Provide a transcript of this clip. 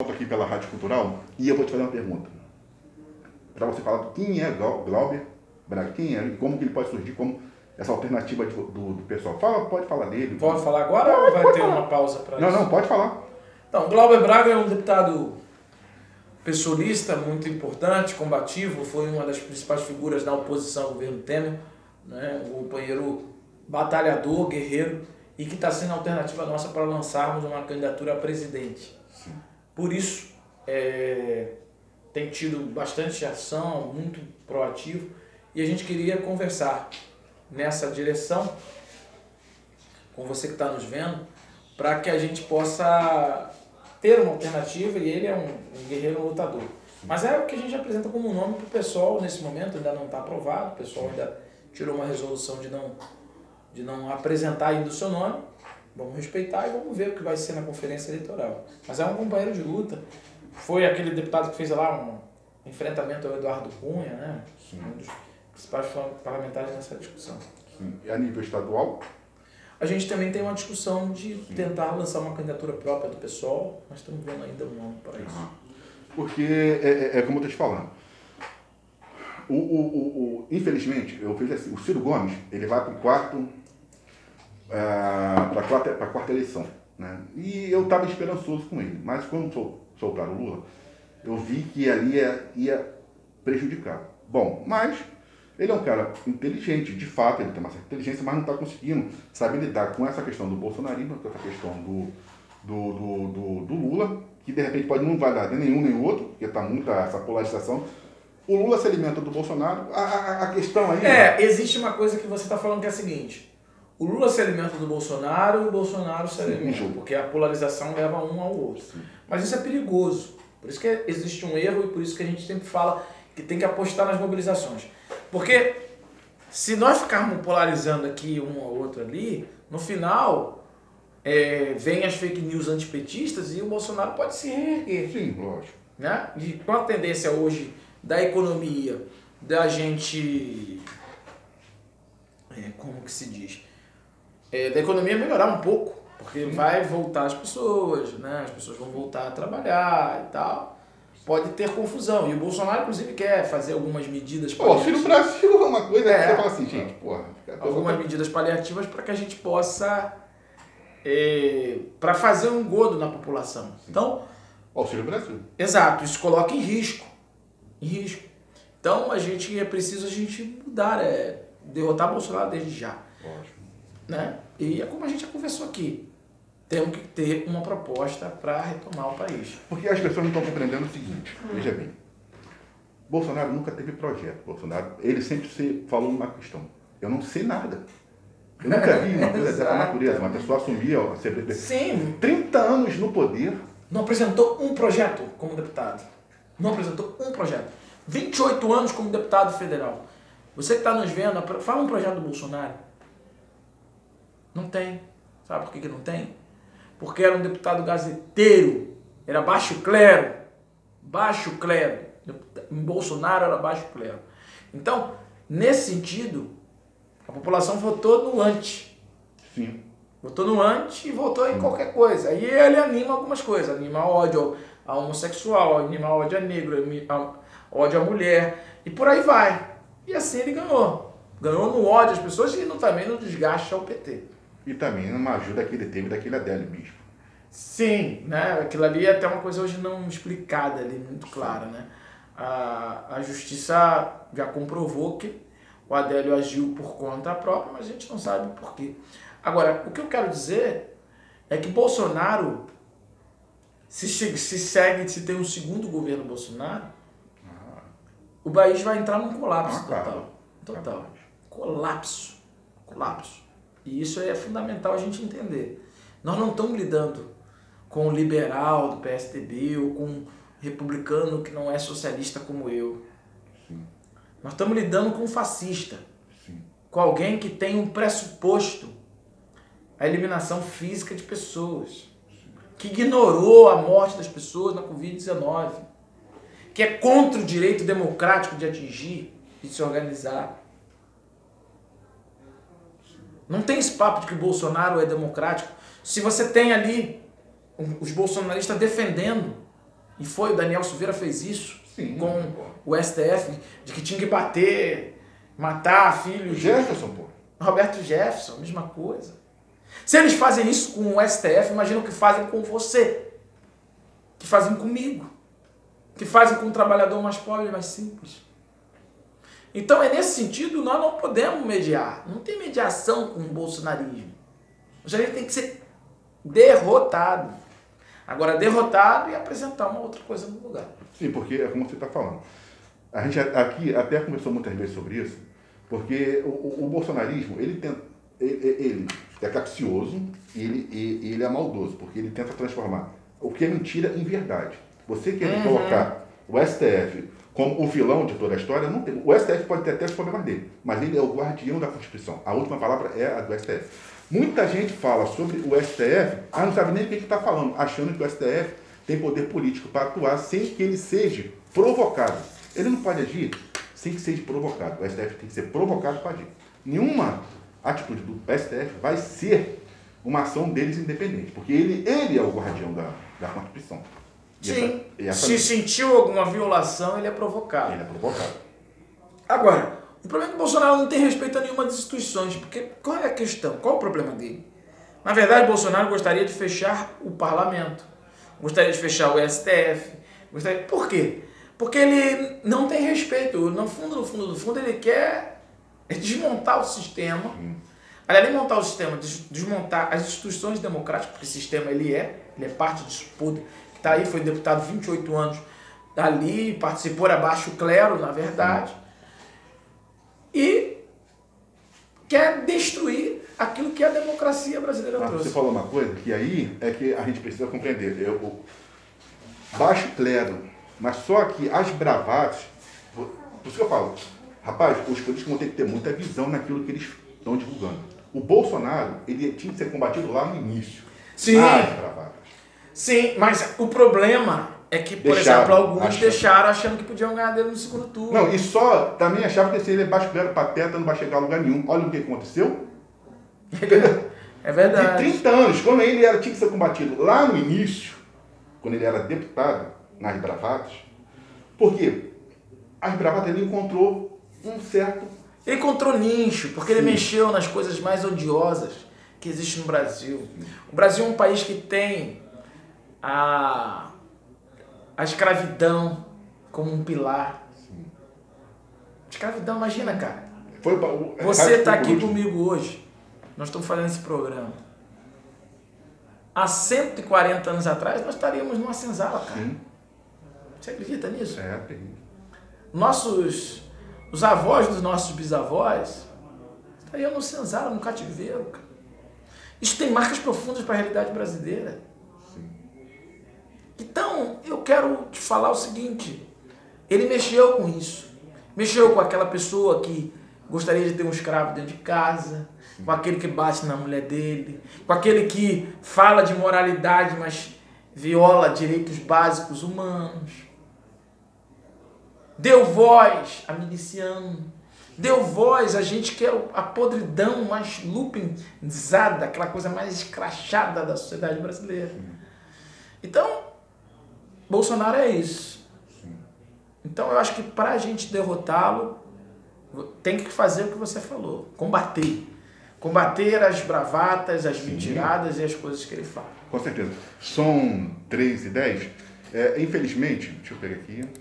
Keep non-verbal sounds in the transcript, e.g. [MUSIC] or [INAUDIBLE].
volto aqui pela Rádio Cultural e eu vou te fazer uma pergunta. Para você falar quem é Glauber Braga, quem é e como que ele pode surgir como essa alternativa do, do, do pessoal. Fala, pode falar dele. Pode falar agora pode, ou vai ter falar. uma pausa para isso? Não, não, pode falar. Então, Glauber Braga é um deputado pessoalista muito importante, combativo, foi uma das principais figuras da oposição ao governo Temer, né? um companheiro batalhador, guerreiro, e que está sendo a alternativa nossa para lançarmos uma candidatura a presidente. Por isso, é, tem tido bastante ação, muito proativo, e a gente queria conversar nessa direção com você que está nos vendo, para que a gente possa ter uma alternativa e ele é um, um, guerreiro lutador. Mas é o que a gente apresenta como nome para o pessoal nesse momento, ainda não está aprovado, o pessoal ainda tirou uma resolução de não, de não apresentar ainda o seu nome. Vamos respeitar e vamos ver o que vai ser na conferência eleitoral. Mas é um companheiro de luta. Foi aquele deputado que fez lá um enfrentamento ao Eduardo Cunha, né? Sim. Um dos principais parlamentares nessa discussão. Sim. E a nível estadual? A gente também tem uma discussão de Sim. tentar lançar uma candidatura própria do pessoal, mas estamos vendo ainda um nome para isso. Uhum. Porque, é, é, é, como eu estou te falando, o, o, o, infelizmente, eu fiz assim, o Ciro Gomes, ele vai para o quarto, é, para a quarta, quarta eleição. Né? E eu estava esperançoso com ele, mas quando sol, soltaram o Lula, eu vi que ali ia, ia prejudicar. Bom, mas ele é um cara inteligente, de fato, ele tem uma certa inteligência, mas não está conseguindo saber lidar com essa questão do bolsonarismo, com essa questão do, do, do, do, do Lula, que de repente pode não vai dar nem nenhum nem outro, porque está muita essa polarização. O Lula se alimenta do Bolsonaro. A, a, a questão aí. É, né? existe uma coisa que você está falando que é a seguinte: o Lula se alimenta do Bolsonaro e o Bolsonaro se alimenta, Sim. porque a polarização leva um ao outro. Sim. Mas isso é perigoso. Por isso que existe um erro e por isso que a gente sempre fala que tem que apostar nas mobilizações. Porque se nós ficarmos polarizando aqui um ou outro ali, no final é, vem as fake news antipetistas e o Bolsonaro pode se reerguer. Sim, lógico. Né? E com a tendência hoje da economia, da gente. É, como que se diz? É, da economia melhorar um pouco, porque Sim. vai voltar as pessoas, né? as pessoas vão voltar a trabalhar e tal pode ter confusão. E o Bolsonaro, inclusive, quer fazer algumas medidas paliativas. Pô, no Brasil é uma coisa é, que você fala assim, gente, porra. Algumas tá... medidas paliativas para que a gente possa. É, para fazer um godo na população. Sim. Então. Auxílio Brasil. Exato, isso coloca em risco. Em risco. Então a gente é preciso a gente mudar, é, derrotar Bolsonaro desde já. Ótimo. Né? E é como a gente já conversou aqui temos que ter uma proposta para retomar o país. Porque as pessoas não estão compreendendo o seguinte, hum. veja bem, Bolsonaro nunca teve projeto. Bolsonaro, ele sempre se falou uma questão. Eu não sei nada. Eu nunca vi uma [LAUGHS] coisa dessa natureza. Uma pessoa assumir a CPP. Sim. 30 anos no poder. Não apresentou um projeto como deputado. Não apresentou um projeto. 28 anos como deputado federal. Você que está nos vendo, fala um projeto do Bolsonaro. Não tem. Sabe por que, que não tem? porque era um deputado gazeteiro, era baixo clero, baixo clero. Em Bolsonaro era baixo clero. Então, nesse sentido, a população votou no anti. Sim. Votou no anti e votou em qualquer coisa. Aí ele anima algumas coisas, anima ódio a homossexual, anima ódio a negro, ódio à mulher, e por aí vai. E assim ele ganhou. Ganhou no ódio às pessoas e no, também no desgaste ao PT. E também numa ajuda que ele teve daquele Adélio Bispo. Sim, né? Aquilo ali é até uma coisa hoje não explicada ali, muito clara, né? A, a justiça já comprovou que o Adélio agiu por conta própria, mas a gente não sabe por quê. Agora, o que eu quero dizer é que Bolsonaro, se, se segue, se tem um segundo governo Bolsonaro, ah. o país vai entrar num colapso ah, total. Total. Colapso. Colapso. E isso é fundamental a gente entender. Nós não estamos lidando com o liberal do PSDB ou com um republicano que não é socialista como eu. Sim. Nós estamos lidando com um fascista. Sim. Com alguém que tem um pressuposto a eliminação física de pessoas. Que ignorou a morte das pessoas na Covid-19. Que é contra o direito democrático de atingir e de se organizar. Não tem esse papo de que o Bolsonaro é democrático. Se você tem ali os bolsonaristas defendendo E foi, o Daniel Silveira fez isso Sim. com o STF, de que tinha que bater, matar filhos. Jefferson, pô. Roberto Jefferson, mesma coisa. Se eles fazem isso com o STF, imagina o que fazem com você. Que fazem comigo. Que fazem com o trabalhador mais pobre, mais simples. Então é nesse sentido, nós não podemos mediar. Não tem mediação com o bolsonarismo. O Jair tem que ser derrotado. Agora, derrotado e apresentar uma outra coisa no lugar. Sim, porque é como você está falando. A gente aqui até conversou muitas vezes sobre isso, porque o, o- o bolsonarismo, ele, tenta, ele, ele é capcioso e ele, e- ele é maldoso, porque ele tenta transformar o que é mentira em verdade. Você querer colocar o STF como o vilão de toda a história, não tem. O STF pode ter até os problemas dele, mas ele é o guardião da Constituição. A última palavra é a do STF. Muita gente fala sobre o STF, mas não sabe nem o que está falando, achando que o STF tem poder político para atuar sem que ele seja provocado. Ele não pode agir sem que seja provocado. O STF tem que ser provocado para agir. Nenhuma atitude do STF vai ser uma ação deles independente, porque ele, ele é o guardião da, da Constituição. E Sim. essa- e essa- Se sentiu alguma violação, ele é provocado. ele é provocado. Agora, o problema é que o Bolsonaro não tem respeito a nenhuma das instituições, porque qual é a questão? Qual o problema dele? Na verdade, Bolsonaro gostaria de fechar o parlamento, gostaria de fechar o STF. Gostaria... Por quê? Porque ele não tem respeito. No fundo, no fundo, no fundo, ele quer desmontar o sistema. Aliás, nem montar o sistema, des- desmontar as instituições democráticas, porque o sistema ele é, ele é parte disso tudo. Que está aí, foi deputado 28 anos dali, participou abaixo o clero, na verdade e quer destruir aquilo que a democracia brasileira Mas você trouxe. falou uma coisa que aí é que a gente precisa compreender. Eu, baixo clero, mas só que as bravatas, por isso que eu falo, rapaz, os políticos vão ter que ter muita visão naquilo que eles estão divulgando. O Bolsonaro, ele tinha que ser combatido lá no início. Sim. As bravatas. Sim, mas o problema é que, por Deixaram, exemplo, alguns achando. deixaram achando que podiam ganhar dele no segundo turno. Não, e só também achava que se ele é baixo clero pateta, não vai chegar a lugar nenhum. Olha o que aconteceu. [LAUGHS] É De verdade. 30 anos, quando ele era, tinha que ser combatido lá no início, quando ele era deputado, nas bravatas, porque as bravatas ele encontrou um certo. Ele encontrou nicho, porque ele Sim. mexeu nas coisas mais odiosas que existem no Brasil. O Brasil é um país que tem a, a escravidão como um pilar. Escravidão, imagina, cara. Foi, o- Você está aqui último. comigo hoje. Nós estamos fazendo esse programa. Há 140 anos atrás, nós estaríamos numa senzala, cara. Sim, Você acredita nisso? é, tem. Nossos, os avós dos nossos bisavós estariam no senzala, no cativeiro, cara. Isso tem marcas profundas para a realidade brasileira. Então, eu quero te falar o seguinte: ele mexeu com isso. Mexeu com aquela pessoa que gostaria de ter um escravo dentro de casa, com aquele que bate na mulher dele, com aquele que fala de moralidade, mas viola direitos básicos humanos. Deu voz a miliciano. Deu voz a gente que é a podridão mais lupinizada, aquela coisa mais escrachada da sociedade brasileira. Então, Bolsonaro é isso. Então eu acho que para a gente derrotá-lo, tem que fazer o que você falou, combater. Combater as bravatas, as mentiradas e as coisas que ele fala. Com certeza. São 3 e 10. É, infelizmente, deixa eu pegar aqui.